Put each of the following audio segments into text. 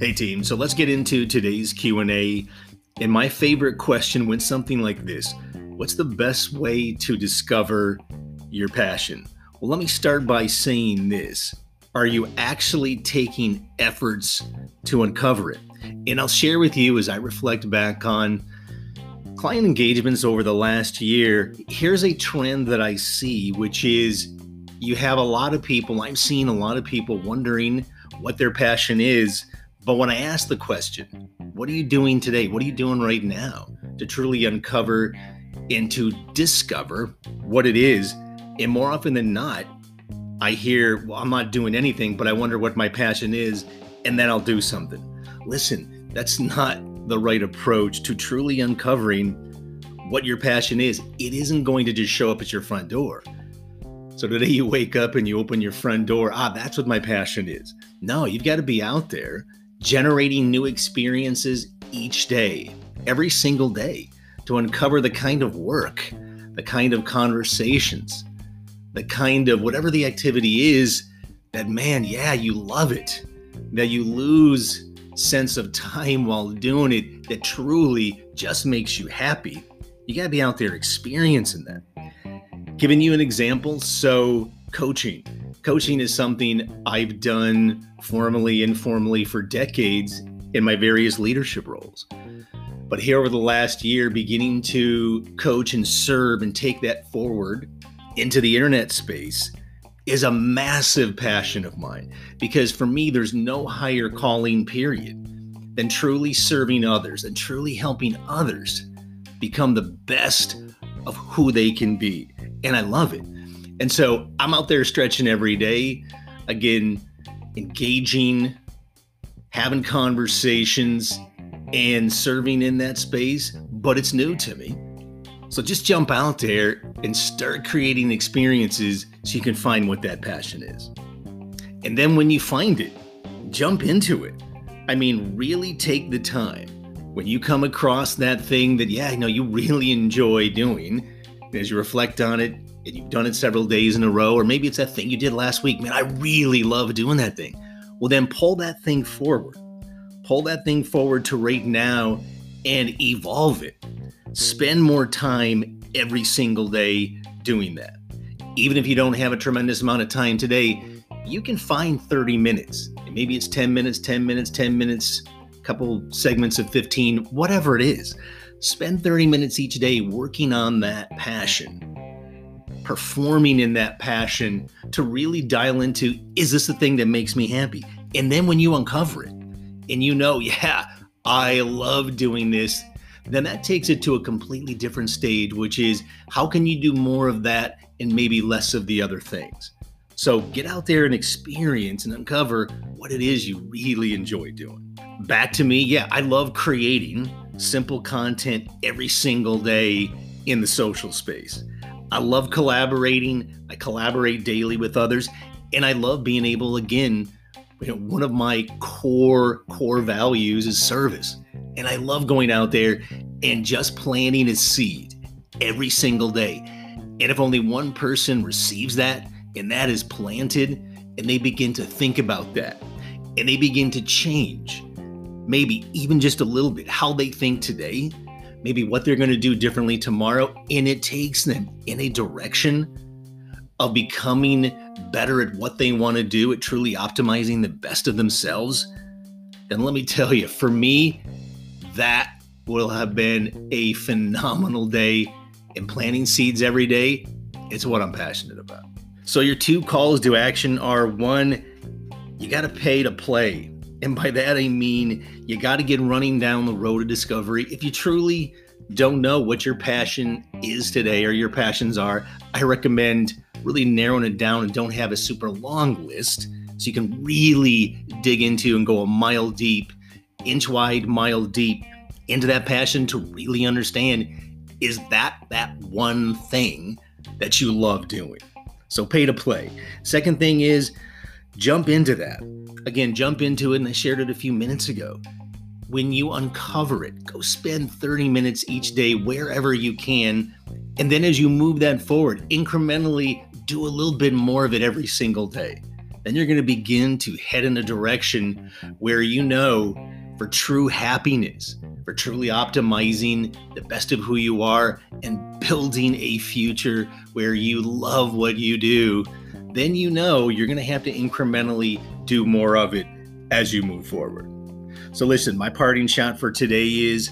Hey team, so let's get into today's Q&A. And my favorite question went something like this. What's the best way to discover your passion? Well, let me start by saying this. Are you actually taking efforts to uncover it? And I'll share with you as I reflect back on client engagements over the last year. Here's a trend that I see, which is you have a lot of people, I'm seeing a lot of people wondering what their passion is. But when I ask the question, what are you doing today? What are you doing right now to truly uncover and to discover what it is? And more often than not, I hear, well, I'm not doing anything, but I wonder what my passion is, and then I'll do something. Listen, that's not the right approach to truly uncovering what your passion is. It isn't going to just show up at your front door. So today you wake up and you open your front door, ah, that's what my passion is. No, you've got to be out there generating new experiences each day, every single day, to uncover the kind of work, the kind of conversations, the kind of whatever the activity is that, man, yeah, you love it, that you lose sense of time while doing it that truly just makes you happy. You got to be out there experiencing that. Giving you an example, so coaching coaching is something I've done formally, and informally for decades in my various leadership roles. But here over the last year, beginning to coach and serve and take that forward into the internet space is a massive passion of mine because for me, there's no higher calling period than truly serving others and truly helping others become the best of who they can be. And I love it. And so I'm out there stretching every day, again, engaging, having conversations, and serving in that space, but it's new to me. So just jump out there and start creating experiences so you can find what that passion is. And then when you find it, jump into it. I mean, really take the time when you come across that thing that, yeah, I know you really enjoy doing. As you reflect on it, and you've done it several days in a row, or maybe it's that thing you did last week. Man, I really love doing that thing. Well, then pull that thing forward. Pull that thing forward to right now and evolve it. Spend more time every single day doing that. Even if you don't have a tremendous amount of time today, you can find 30 minutes. Maybe it's 10 minutes, 10 minutes, 10 minutes, a couple segments of 15, whatever it is. Spend 30 minutes each day working on that passion performing in that passion to really dial into is this the thing that makes me happy? And then when you uncover it and you know, yeah, I love doing this, then that takes it to a completely different stage, which is how can you do more of that and maybe less of the other things? So get out there and experience and uncover what it is you really enjoy doing. Back to me, yeah, I love creating simple content every single day in the social space. I love collaborating. I collaborate daily with others, and I love being able again. You know, one of my core core values is service, and I love going out there and just planting a seed every single day. And if only one person receives that, and that is planted, and they begin to think about that, and they begin to change, maybe even just a little bit how they think today, maybe what they're going to do differently tomorrow, and it takes them in a direction of becoming better at what they want to do, at truly optimizing the best of themselves, And let me tell you, for me, that will have been a phenomenal day. And planting seeds every day, it's what I'm passionate about. So, your two calls to action are one, you got to pay to play. And by that, I mean you got to get running down the road of discovery. If you truly don't know what your passion is today or your passions are, I recommend really narrowing it down and don't have a super long list so you can really dig into and go a mile deep, inch wide, mile deep into that passion to really understand is that that one thing that you love doing. So pay to play. Second thing is jump into that. Again, jump into it, and I shared it a few minutes ago. When you uncover it, go spend 30 minutes each day wherever you can. And then as you move that forward, incrementally do a little bit more of it every single day. then you're going to begin to head in a direction where you know for true happiness, for truly optimizing the best of who you are and building a future where you love what you do, then you know you're going to have to incrementally do more of it as you move forward. So, listen, my parting shot for today is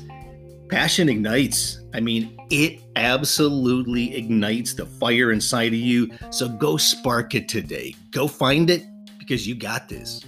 passion ignites. I mean, it absolutely ignites the fire inside of you. So, go spark it today. Go find it because you got this.